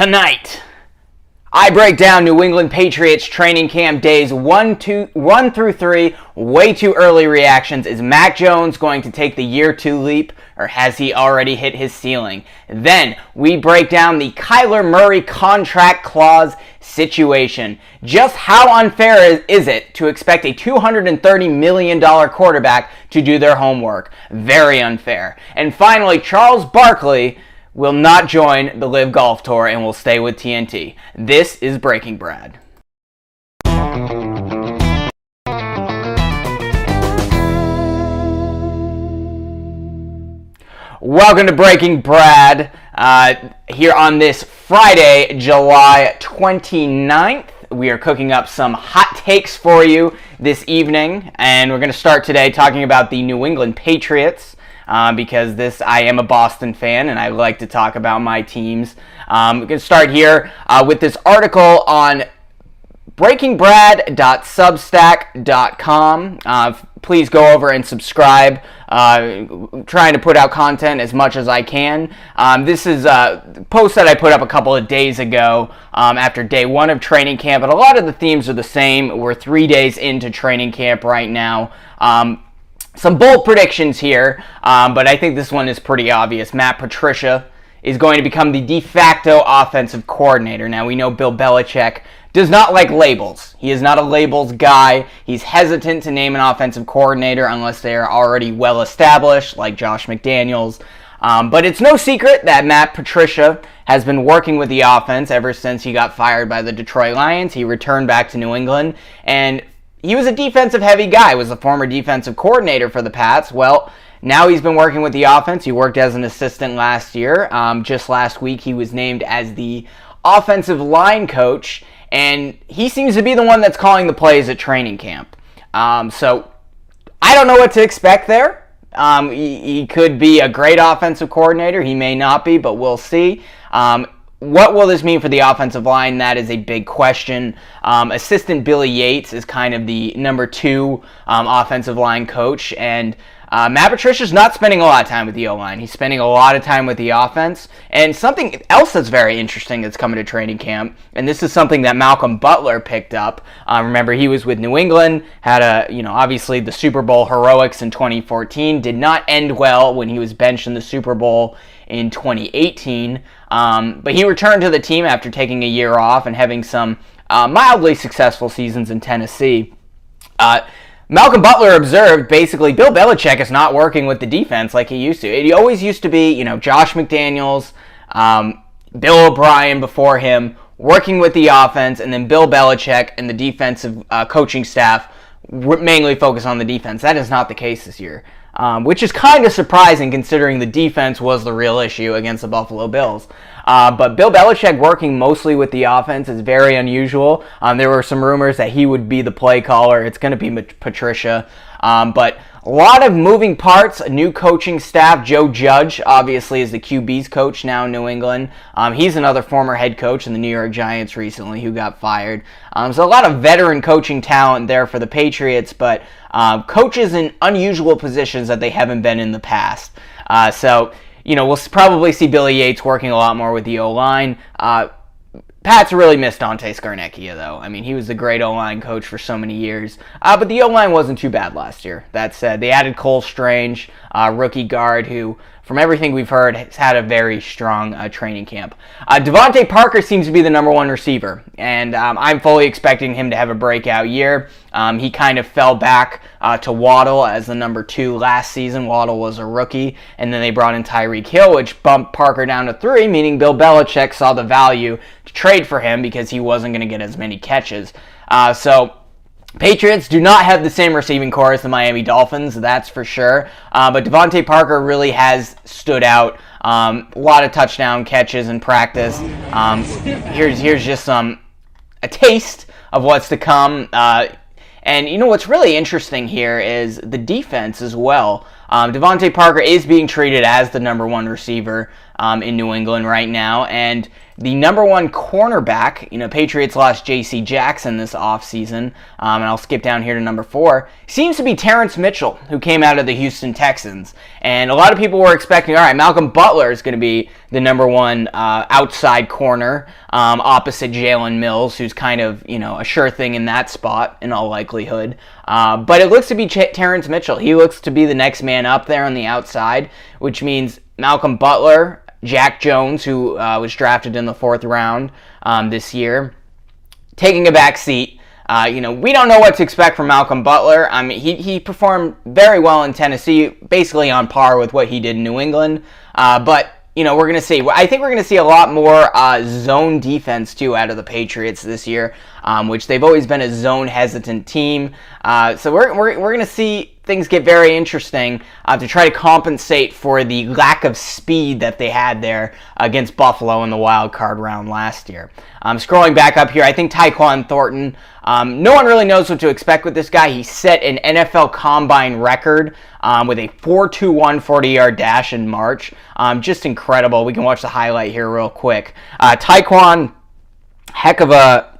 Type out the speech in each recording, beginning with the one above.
Tonight, I break down New England Patriots training camp days one, two, one through three. Way too early reactions. Is Mac Jones going to take the year two leap, or has he already hit his ceiling? Then we break down the Kyler Murray contract clause situation. Just how unfair is it to expect a $230 million quarterback to do their homework? Very unfair. And finally, Charles Barkley will not join the LIV Golf Tour and will stay with TNT. This is Breaking Brad. Welcome to Breaking Brad uh, here on this Friday, July 29th. We are cooking up some hot takes for you this evening, and we're going to start today talking about the New England Patriots uh, because this I am a Boston fan and I like to talk about my teams. Um, we can start here uh, with this article on breakingbrad.substack.com. Uh, please go over and subscribe. Uh, trying to put out content as much as I can. Um, this is a post that I put up a couple of days ago um, after day one of training camp, and a lot of the themes are the same. We're three days into training camp right now. Um, some bold predictions here, um, but I think this one is pretty obvious. Matt Patricia is going to become the de facto offensive coordinator. Now, we know Bill Belichick does not like labels. He is not a labels guy. He's hesitant to name an offensive coordinator unless they are already well established, like Josh McDaniels. Um, but it's no secret that Matt Patricia has been working with the offense ever since he got fired by the Detroit Lions. He returned back to New England, and he was a defensive heavy guy, was a former defensive coordinator for the Pats. Well, now he's been working with the offense. He worked as an assistant last year. Um, just last week, he was named as the offensive line coach, and he seems to be the one that's calling the plays at training camp. Um, so I don't know what to expect there. Um, he, he, could be a great offensive coordinator. He may not be, but we'll see. Um, what will this mean for the offensive line? That is a big question. Um, assistant Billy Yates is kind of the number two um, offensive line coach, and uh, Matt Patricia's not spending a lot of time with the O line. He's spending a lot of time with the offense. And something else that's very interesting that's coming to training camp, and this is something that Malcolm Butler picked up. Uh, remember, he was with New England, had a, you know, obviously the Super Bowl heroics in 2014, did not end well when he was benched in the Super Bowl in 2018. Um, but he returned to the team after taking a year off and having some uh, mildly successful seasons in Tennessee. Uh, Malcolm Butler observed basically Bill Belichick is not working with the defense like he used to. It always used to be, you know, Josh McDaniels, um, Bill O'Brien before him working with the offense, and then Bill Belichick and the defensive uh, coaching staff mainly focus on the defense. That is not the case this year um, which is kind of surprising considering the defense was the real issue against the Buffalo Bills. Uh, but Bill Belichick working mostly with the offense is very unusual. Um, there were some rumors that he would be the play caller. It's going to be Patricia. Um, but a lot of moving parts, a new coaching staff. Joe Judge, obviously, is the QB's coach now in New England. Um, he's another former head coach in the New York Giants recently who got fired. Um, so a lot of veteran coaching talent there for the Patriots, but uh, coaches in unusual positions that they haven't been in the past. Uh, so, you know, we'll probably see Billy Yates working a lot more with the O line. Uh, Pats really missed Dante Scarnecchia, though. I mean, he was the great O line coach for so many years. Uh, but the O line wasn't too bad last year. That said, they added Cole Strange, uh, rookie guard, who from everything we've heard, has had a very strong uh, training camp. Uh, DeVante Parker seems to be the number one receiver, and um, I'm fully expecting him to have a breakout year. Um, he kind of fell back uh, to Waddle as the number two last season. Waddle was a rookie, and then they brought in Tyreek Hill, which bumped Parker down to three, meaning Bill Belichick saw the value trade for him because he wasn't going to get as many catches. Uh, so Patriots do not have the same receiving corps as the Miami Dolphins, that's for sure. Uh, but DeVante Parker really has stood out. Um, a lot of touchdown catches in practice. Um, here's here's just some a taste of what's to come. Uh, and you know what's really interesting here is the defense as well. Um, DeVante Parker is being treated as the number one receiver um, in New England right now. And the number one cornerback, you know, Patriots lost J.C. Jackson this offseason, um, and I'll skip down here to number four, seems to be Terrance Mitchell, who came out of the Houston Texans. And a lot of people were expecting, all right, Malcolm Butler is going to be the number one uh, outside corner um, opposite Jalen Mills, who's kind of, you know, a sure thing in that spot in all likelihood. Uh, but it looks to be Ch- Terrance Mitchell. He looks to be the next man up there on the outside, which means Malcolm Butler, Jack Jones, who uh, was drafted in the fourth round um, this year, taking a back seat. Uh, you know, we don't know what to expect from Malcolm Butler. I mean, he, he performed very well in Tennessee, basically on par with what he did in New England. Uh, but you know, we're going to see. I think we're going to see a lot more uh, zone defense, too, out of the Patriots this year, um, which they've always been a zone hesitant team. Uh, so we're, we're, we're going to see things get very interesting uh, to try to compensate for the lack of speed that they had there against Buffalo in the wild card round last year. Um, scrolling back up here, I think Tyquan Thornton. Um, no one really knows what to expect with this guy. He set an NFL Combine record um, with a 4.21 40-yard dash in March. Um, just incredible. We can watch the highlight here real quick. Uh, Tyquan, heck of a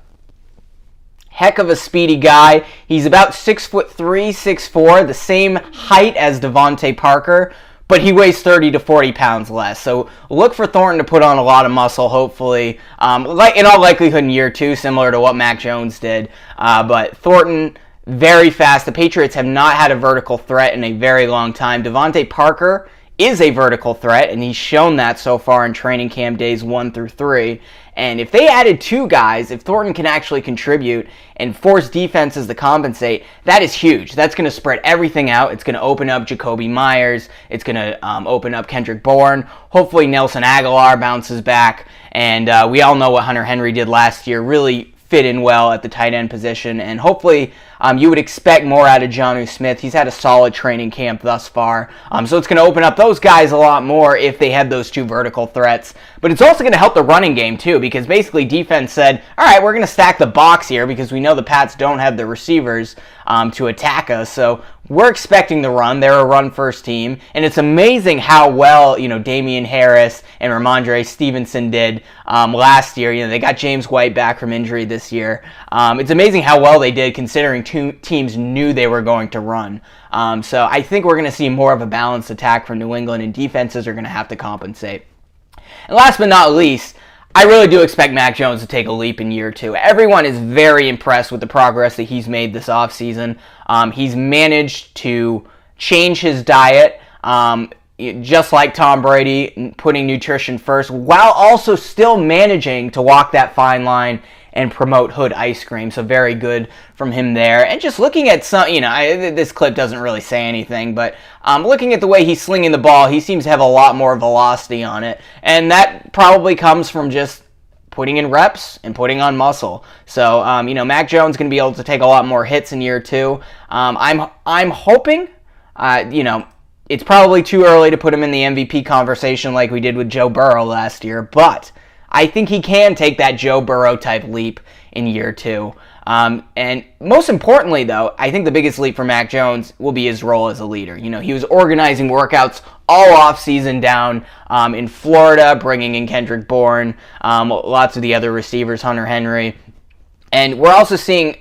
heck of a speedy guy. He's about six foot three, six four, the same height as DeVante Parker, but he weighs 30 to 40 pounds less. So look for Thornton to put on a lot of muscle, hopefully, um, like in all likelihood in year two, similar to what Mac Jones did. Uh, but Thornton. Very fast. The Patriots have not had a vertical threat in a very long time. DeVante Parker is a vertical threat, and he's shown that so far in training camp days one through three. And if they added two guys, if Thornton can actually contribute and force defenses to compensate, that is huge. That's going to spread everything out. It's going to open up Jakobi Meyers. It's going to um, open up Kendrick Bourne. Hopefully, Nelson Agholor bounces back. And uh, we all know what Hunter Henry did last year. Really fit in well at the tight end position. And hopefully, um, you would expect more out of Jonnu Smith. He's had a solid training camp thus far. Um, so it's going to open up those guys a lot more if they had those two vertical threats. But it's also going to help the running game, too, because basically defense said, all right, we're going to stack the box here because we know the Pats don't have the receivers um, to attack us. So we're expecting the run. They're a run first team. And it's amazing how well, you know, Damien Harris and Rhamondre Stevenson did um, last year. You know, they got James White back from injury this year. Um, it's amazing how well they did considering two teams knew they were going to run. Um, so I think we're going to see more of a balanced attack from New England, and defenses are going to have to compensate. And last but not least, I really do expect Mac Jones to take a leap in year two. Everyone is very impressed with the progress that he's made this offseason. Um, he's managed to change his diet, um, just like Tom Brady, putting nutrition first, while also still managing to walk that fine line and promote Hood ice cream. So very good from him there. And just looking at some, you know, I, this clip doesn't really say anything, but um, looking at the way he's slinging the ball, he seems to have a lot more velocity on it, and that probably comes from just putting in reps and putting on muscle. So, um, you know, Mac Jones going to be able to take a lot more hits in year two. Um, I'm I'm hoping, uh, you know, it's probably too early to put him in the MVP conversation like we did with Joe Burrow last year, but I think he can take that Joe Burrow type leap in year two. Um, and most importantly, though, I think the biggest leap for Mac Jones will be his role as a leader. You know, he was organizing workouts all off season down um, in Florida, bringing in Kendrick Bourne, um, lots of the other receivers, Hunter Henry. And we're also seeing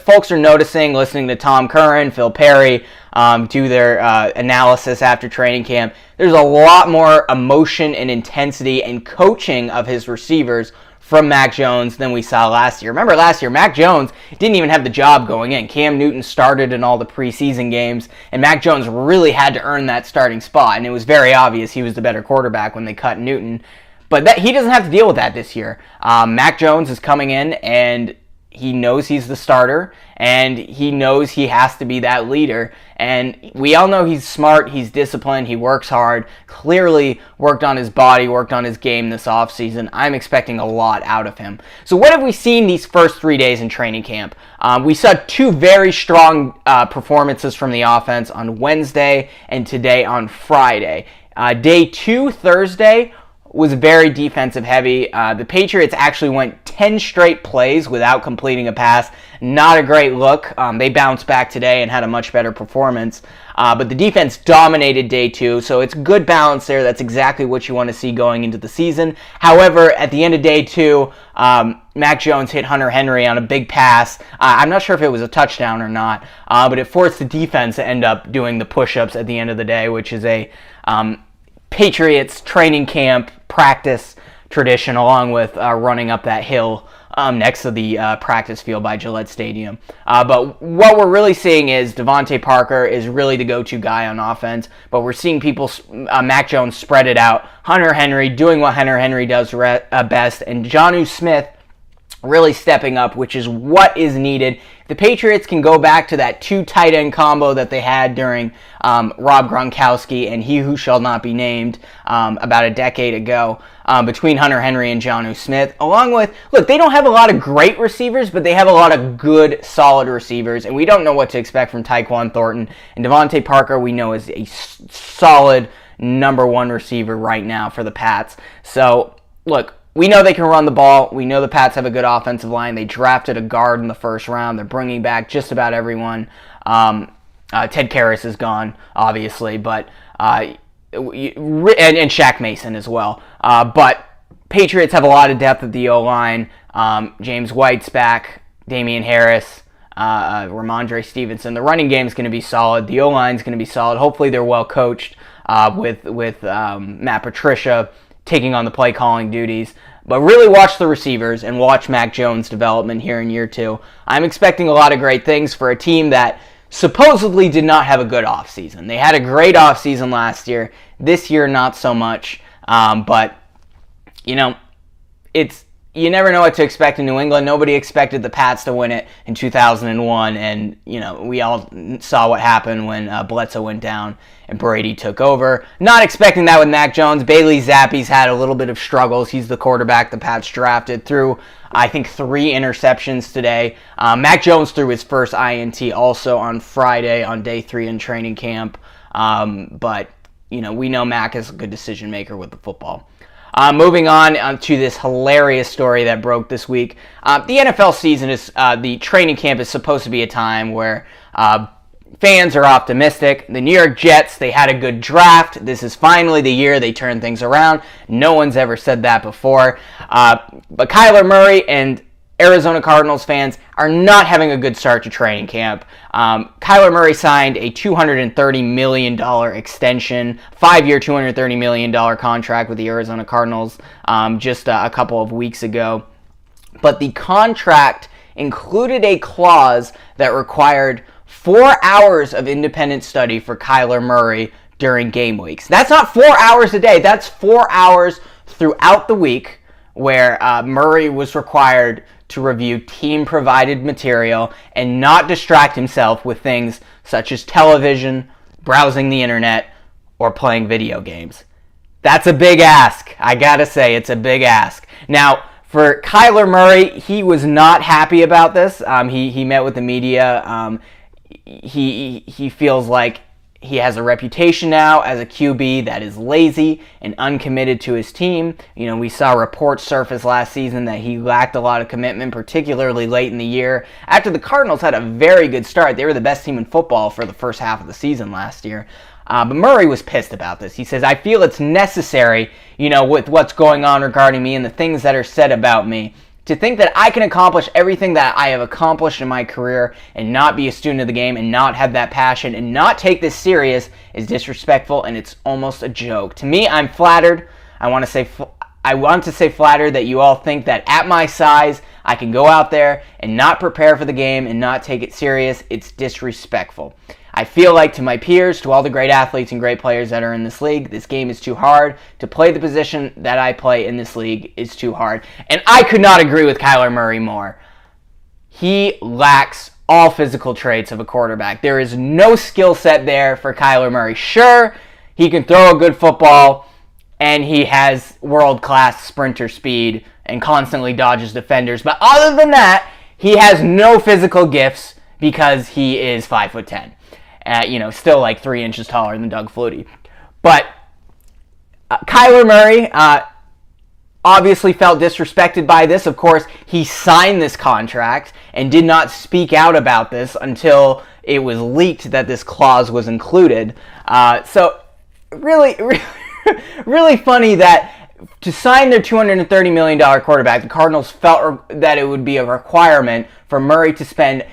folks are noticing, listening to Tom Curran, Phil Perry um, do their uh, analysis after training camp. There's a lot more emotion and intensity and coaching of his receivers from Mac Jones than we saw last year. Remember last year, Mac Jones didn't even have the job going in. Cam Newton started in all the preseason games, and Mac Jones really had to earn that starting spot, and it was very obvious he was the better quarterback when they cut Newton. But that, he doesn't have to deal with that this year. Um, Mac Jones is coming in, and he knows he's the starter and he knows he has to be that leader. And we all know he's smart, he's disciplined, he works hard, clearly worked on his body, worked on his game this offseason. I'm expecting a lot out of him. So, what have we seen these first three days in training camp? Um, we saw two very strong uh, performances from the offense on Wednesday and today on Friday. Uh, day two, Thursday, was very defensive heavy. Uh, the Patriots actually went 10 straight plays without completing a pass. Not a great look. Um, they bounced back today and had a much better performance. Uh, but the defense dominated day two, so it's good balance there. That's exactly what you want to see going into the season. However, at the end of day two, um, Mac Jones hit Hunter Henry on a big pass. Uh, I'm not sure if it was a touchdown or not, uh, but it forced the defense to end up doing the push ups at the end of the day, which is a um, Patriots training camp practice tradition, along with uh, running up that hill um, next to the uh, practice field by Gillette Stadium. Uh, but what we're really seeing is DeVante Parker is really the go-to guy on offense. But we're seeing people, uh, Mac Jones spread it out, Hunter Henry doing what Hunter Henry does re- uh, best, and Jonnu Smith really stepping up, which is what is needed. The Patriots can go back to that two tight end combo that they had during um, Rob Gronkowski and He Who Shall Not Be Named um, about a decade ago um, between Hunter Henry and Jonnu Smith. Along with, look, they don't have a lot of great receivers, but they have a lot of good, solid receivers, and we don't know what to expect from Tyquan Thornton. And DeVante Parker, we know, is a solid number one receiver right now for the Pats. So, look, we know they can run the ball. We know the Pats have a good offensive line. They drafted a guard in the first round. They're bringing back just about everyone. Um, uh, Ted Karras is gone, obviously, but uh, and, and Shaq Mason as well. Uh, but Patriots have a lot of depth at the O line. Um, James White's back. Damien Harris. Uh, uh, Rhamondre Stevenson. The running game is going to be solid. The O line is going to be solid. Hopefully, they're well coached uh, with with um, Matt Patricia taking on the play calling duties. But really watch the receivers and watch Mac Jones' development here in year two. I'm expecting a lot of great things for a team that supposedly did not have a good offseason. They had a great offseason last year. This year, not so much. Um, but, you know, it's you never know what to expect in New England. Nobody expected the Pats to win it in 2001, and you know we all saw what happened when uh, Bledsoe went down and Brady took over. Not expecting that with Mac Jones. Bailey Zappe's had a little bit of struggles. He's the quarterback the Pats drafted through. I think three interceptions today. Uh, Mac Jones threw his first INT also on Friday on day three in training camp. Um, but you know we know Mac is a good decision maker with the football. Uh, moving on uh, to this hilarious story that broke this week. Uh, the NFL season is, uh, the training camp is supposed to be a time where uh, fans are optimistic. The New York Jets, they had a good draft. This is finally the year they turn things around. No one's ever said that before. Uh, but Kyler Murray and Arizona Cardinals fans are not having a good start to training camp. Um, Kyler Murray signed a $230 million extension, five year, $230 million contract with the Arizona Cardinals um, just uh, a couple of weeks ago. But the contract included a clause that required four hours of independent study for Kyler Murray during game weeks. That's not four hours a day, that's four hours throughout the week where uh, Murray was required to review team provided material and not distract himself with things such as television, browsing the internet, or playing video games. That's a big ask. I gotta say, it's a big ask. Now, for Kyler Murray, he was not happy about this. Um, he, he met with the media. Um, he, he feels like he has a reputation now as a QB that is lazy and uncommitted to his team. You know, we saw reports surface last season that he lacked a lot of commitment, particularly late in the year. After the Cardinals had a very good start, they were the best team in football for the first half of the season last year. Uh, but Murray was pissed about this. He says, I feel it's necessary, you know, with what's going on regarding me and the things that are said about me to think that I can accomplish everything that I have accomplished in my career and not be a student of the game and not have that passion and not take this serious is disrespectful and it's almost a joke. To me, I'm flattered. I want to say I want to say flattered that you all think that at my size I can go out there and not prepare for the game and not take it serious. It's disrespectful. I feel like to my peers, to all the great athletes and great players that are in this league, this game is too hard. To play the position that I play in this league is too hard. And I could not agree with Kyler Murray more. He lacks all physical traits of a quarterback. There is no skill set there for Kyler Murray. Sure, he can throw a good football and he has world class sprinter speed and constantly dodges defenders. But other than that, he has no physical gifts because he is 5 foot 10 at, you know, still like three inches taller than Doug Flutie. But uh, Kyler Murray, uh, obviously felt disrespected by this. Of course, he signed this contract and did not speak out about this until it was leaked that this clause was included. Uh, so, really, really, really funny that to sign their $230 million quarterback, the Cardinals felt that it would be a requirement for Murray to spend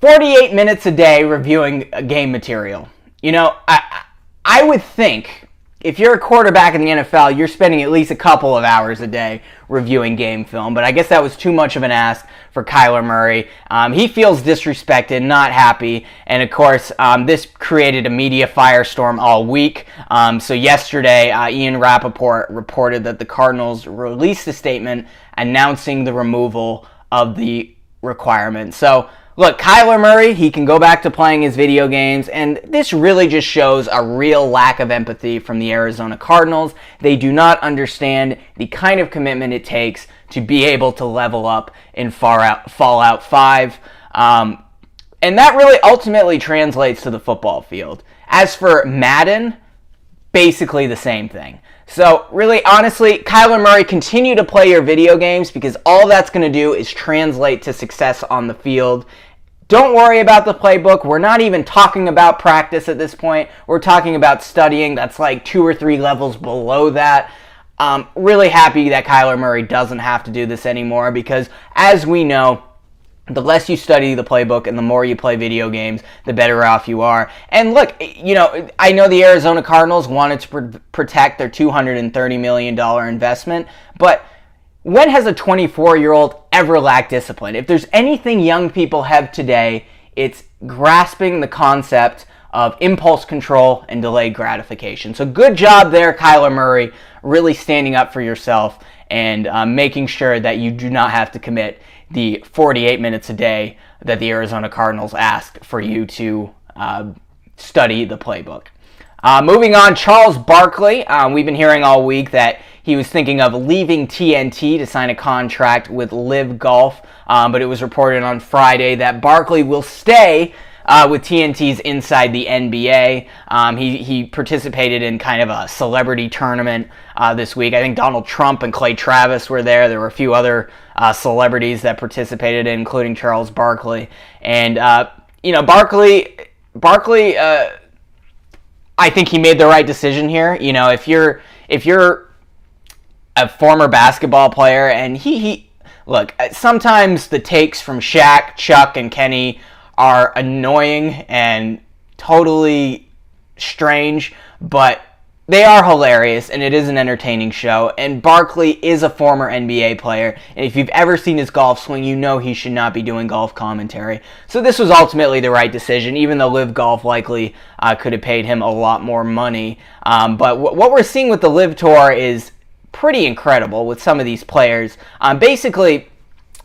48 minutes a day reviewing game material. You know, I, I would think if you're a quarterback in the NFL, you're spending at least a couple of hours a day reviewing game film. But I guess that was too much of an ask for Kyler Murray. Um, he feels disrespected, not happy, and of course, um, this created a media firestorm all week. Um, so yesterday, uh, Ian Rapoport reported that the Cardinals released a statement announcing the removal of the requirement. So Look, Kyler Murray, he can go back to playing his video games, and this really just shows a real lack of empathy from the Arizona Cardinals. They do not understand the kind of commitment it takes to be able to level up in far out, Fallout 5. Um, and that really ultimately translates to the football field. As for Madden, basically the same thing. So, really, honestly, Kyler Murray, continue to play your video games because all that's going to do is translate to success on the field. Don't worry about the playbook. We're not even talking about practice at this point. We're talking about studying. That's like two or three levels below that. Um, really happy that Kyler Murray doesn't have to do this anymore because, as we know, the less you study the playbook and the more you play video games, the better off you are. And look, you know, I know the Arizona Cardinals wanted to pr- protect their $230 million investment, but when has a 24 year old ever lacked discipline? If there's anything young people have today, it's grasping the concept of impulse control and delayed gratification. So, good job there, Kyler Murray, really standing up for yourself and um, making sure that you do not have to commit the 48 minutes a day that the Arizona Cardinals ask for you to uh, study the playbook. Uh, moving on, Charles Barkley. Um, we've been hearing all week that he was thinking of leaving TNT to sign a contract with LIV Golf, um, but it was reported on Friday that Barkley will stay uh, with TNT's Inside the NBA. Um, he, he participated in kind of a celebrity tournament uh, this week. I think Donald Trump and Clay Travis were there. There were a few other uh, celebrities that participated, including Charles Barkley. And, uh, you know, Barkley, Barkley, uh, I think he made the right decision here. You know, if you're if you're a former basketball player, and he he look sometimes the takes from Shaq, Chuck, and Kenny are annoying and totally strange, but they are hilarious and it is an entertaining show. And Barkley is a former NBA player. And if you've ever seen his golf swing, you know he should not be doing golf commentary. So this was ultimately the right decision, even though LIV Golf likely uh, could have paid him a lot more money. Um, but w- what we're seeing with the LIV Tour is pretty incredible with some of these players. Um, basically,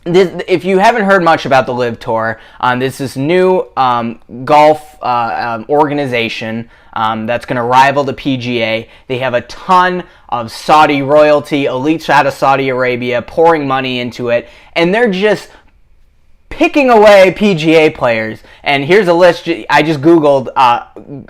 this, if you haven't heard much about the LIV Tour, um, this is new um, golf uh, um, organization um, that's going to rival the PGA. They have a ton of Saudi royalty, elites out of Saudi Arabia, pouring money into it, and they're just picking away PGA players. And here's a list. I just Googled uh,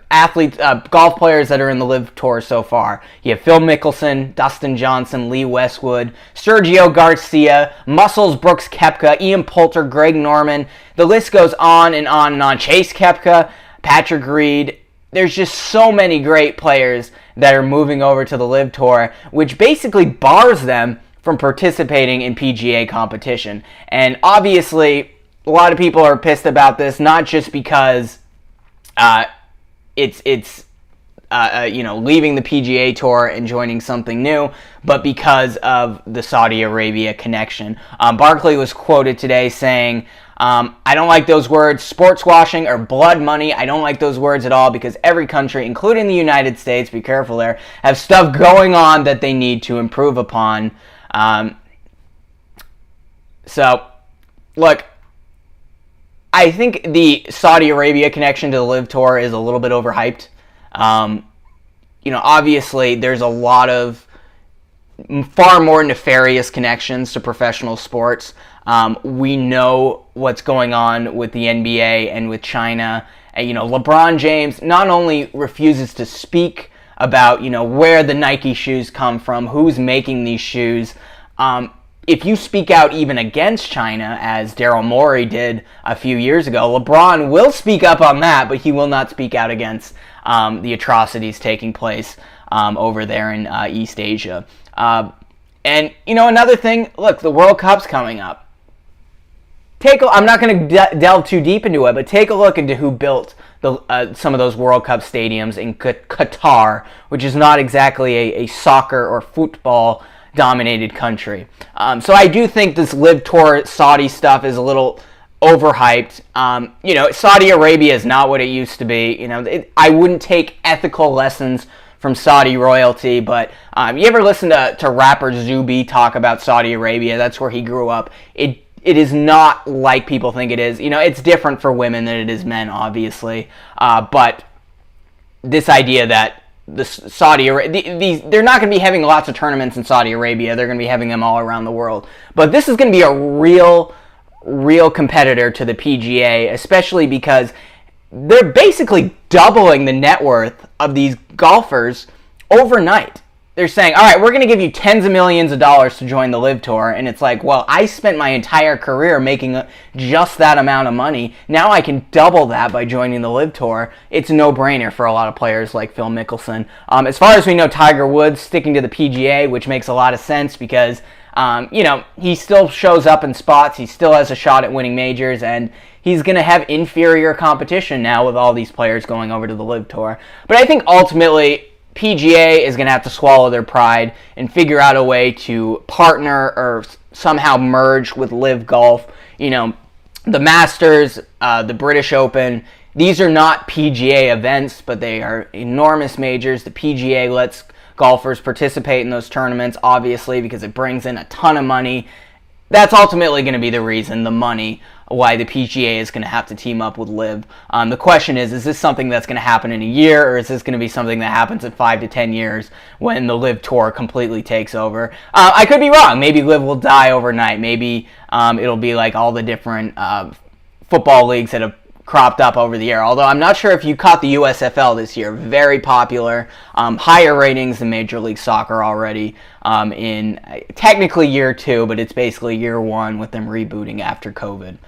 athletes, uh, golf players that are in the LIV Tour so far. You have Phil Mickelson, Dustin Johnson, Lee Westwood, Sergio Garcia, Muscles Brooks Koepka, Ian Poulter, Greg Norman. The list goes on and on and on. Chase Koepka, Patrick Reed. There's just so many great players that are moving over to the LIV Tour, which basically bars them from participating in PGA competition. And obviously, a lot of people are pissed about this, not just because uh, it's it's uh, uh, you know leaving the PGA Tour and joining something new, but because of the Saudi Arabia connection. Um, Barkley was quoted today saying. Um, I don't like those words, sports washing or blood money. I don't like those words at all because every country, including the United States, be careful there, have stuff going on that they need to improve upon. Um, so, look, I think the Saudi Arabia connection to the LIV Tour is a little bit overhyped. Um, you know, obviously, there's a lot of far more nefarious connections to professional sports. Um, we know what's going on with the NBA and with China. And, you know, LeBron James not only refuses to speak about you know where the Nike shoes come from, who's making these shoes. Um, if you speak out even against China, as Daryl Morey did a few years ago, LeBron will speak up on that, but he will not speak out against um, the atrocities taking place um, over there in uh, East Asia. Uh, and you know another thing, look, the World Cup's coming up. Take a, I'm not going to de- delve too deep into it, but take a look into who built the, uh, some of those World Cup stadiums in Qatar, which is not exactly a, a soccer or football dominated country. Um, so I do think this LIV Tour Saudi stuff is a little overhyped. Um, you know, Saudi Arabia is not what it used to be. You know, it, I wouldn't take ethical lessons from Saudi royalty, but um, you ever listen to, to rapper Zuby talk about Saudi Arabia? That's where he grew up. It it is not like people think it is. You know, it's different for women than it is men, obviously. Uh, but this idea that the Saudi these they're not going to be having lots of tournaments in Saudi Arabia. They're going to be having them all around the world. But this is going to be a real real competitor to the PGA, especially because they're basically doubling the net worth of these golfers overnight they're saying, all right, we're going to give you tens of millions of dollars to join the LIV Tour. And it's like, well, I spent my entire career making just that amount of money. Now I can double that by joining the LIV Tour. It's a no brainer for a lot of players like Phil Mickelson. Um, as far as we know, Tiger Woods sticking to the PGA, which makes a lot of sense because, um, you know, he still shows up in spots. He still has a shot at winning majors. And he's going to have inferior competition now with all these players going over to the LIV Tour. But I think ultimately, PGA is going to have to swallow their pride and figure out a way to partner or somehow merge with LIV Golf. You know, the Masters, uh, the British Open, these are not PGA events, but they are enormous majors. The PGA lets golfers participate in those tournaments, obviously, because it brings in a ton of money. That's ultimately going to be the reason, the money why the PGA is going to have to team up with LIV. Um, the question is, is this something that's going to happen in a year, or is this going to be something that happens in five to ten years when the LIV Tour completely takes over? Uh, I could be wrong. Maybe LIV will die overnight. Maybe um, it'll be like all the different uh, football leagues that have cropped up over the year. Although I'm not sure if you caught the USFL this year. Very popular, um, higher ratings than Major League Soccer already um, in uh, technically year two, but it's basically year one with them rebooting after COVID.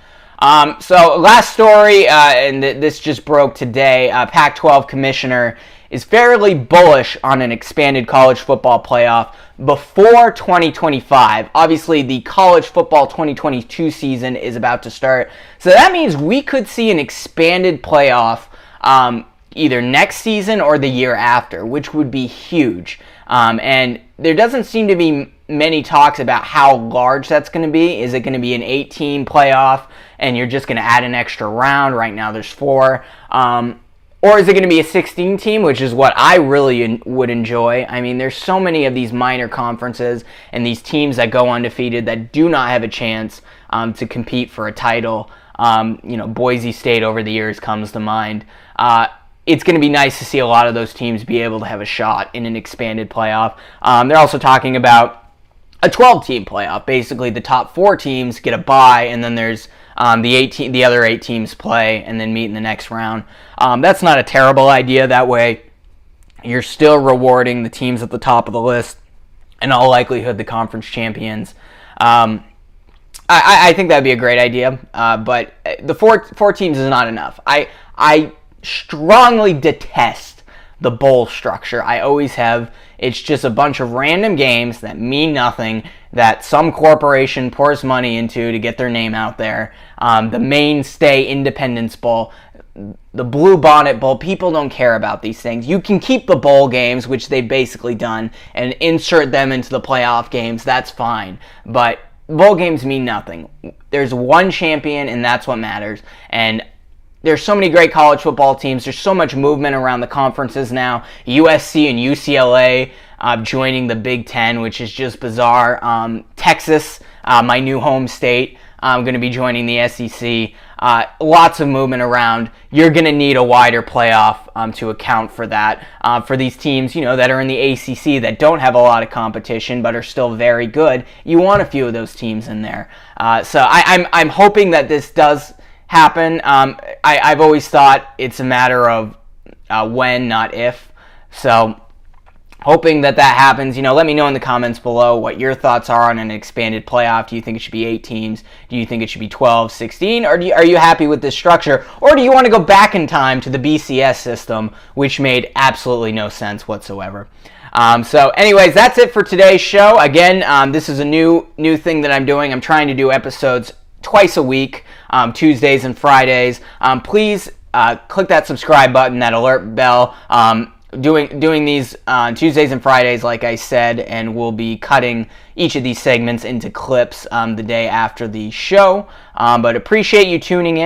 Um, so last story, uh, and th- this just broke today. Uh, Pac-12 commissioner is fairly bullish on an expanded college football playoff before 2025. Obviously, the college football 2022 season is about to start, so that means we could see an expanded playoff um, either next season or the year after, which would be huge. Um, and there doesn't seem to be many talks about how large that's going to be. Is it going to be an 18 playoff? and you're just going to add an extra round. Right now, there's four. Um, or is it going to be a 16 team, which is what I really would enjoy? I mean, there's so many of these minor conferences and these teams that go undefeated that do not have a chance um, to compete for a title. Um, you know, Boise State over the years comes to mind. Uh, it's going to be nice to see a lot of those teams be able to have a shot in an expanded playoff. Um, they're also talking about a 12 team playoff. Basically, the top four teams get a bye, and then there's um, the 18, the other eight teams play and then meet in the next round. Um, that's not a terrible idea. That way, you're still rewarding the teams at the top of the list, in all likelihood, the conference champions. Um, I, I, think that'd be a great idea, uh, but uh, the four four teams is not enough. I I strongly detest the bowl structure. I always have. It's just a bunch of random games that mean nothing that some corporation pours money into to get their name out there. Um, the mainstay Independence Bowl, the Blue Bonnet Bowl, people don't care about these things. You can keep the bowl games, which they've basically done, and insert them into the playoff games. That's fine. But bowl games mean nothing. There's one champion, and that's what matters. And there's so many great college football teams. There's so much movement around the conferences now. USC and UCLA uh, joining the Big Ten, which is just bizarre. Um, Texas, uh, my new home state, I'm going to be joining the SEC. Uh, lots of movement around. You're going to need a wider playoff um, to account for that. Uh, for these teams, you know, that are in the ACC that don't have a lot of competition but are still very good, you want a few of those teams in there. Uh, so I, I'm I'm hoping that this does happen. Um, I, have always thought it's a matter of uh, when, not if. So hoping that that happens. You know, let me know in the comments below what your thoughts are on an expanded playoff. Do you think it should be eight teams? Do you think it should be 12, 16? Or you, are you happy with this structure? Or do you want to go back in time to the BCS system, which made absolutely no sense whatsoever? Um, so, anyways, that's it for today's show. Again, um, this is a new new thing that I'm doing. I'm trying to do episodes twice a week, um, Tuesdays and Fridays. Um, please uh, click that subscribe button, that alert bell. Um, doing doing these on uh, Tuesdays and Fridays, like I said, and we'll be cutting each of these segments into clips um, the day after the show. Um, but appreciate you tuning in.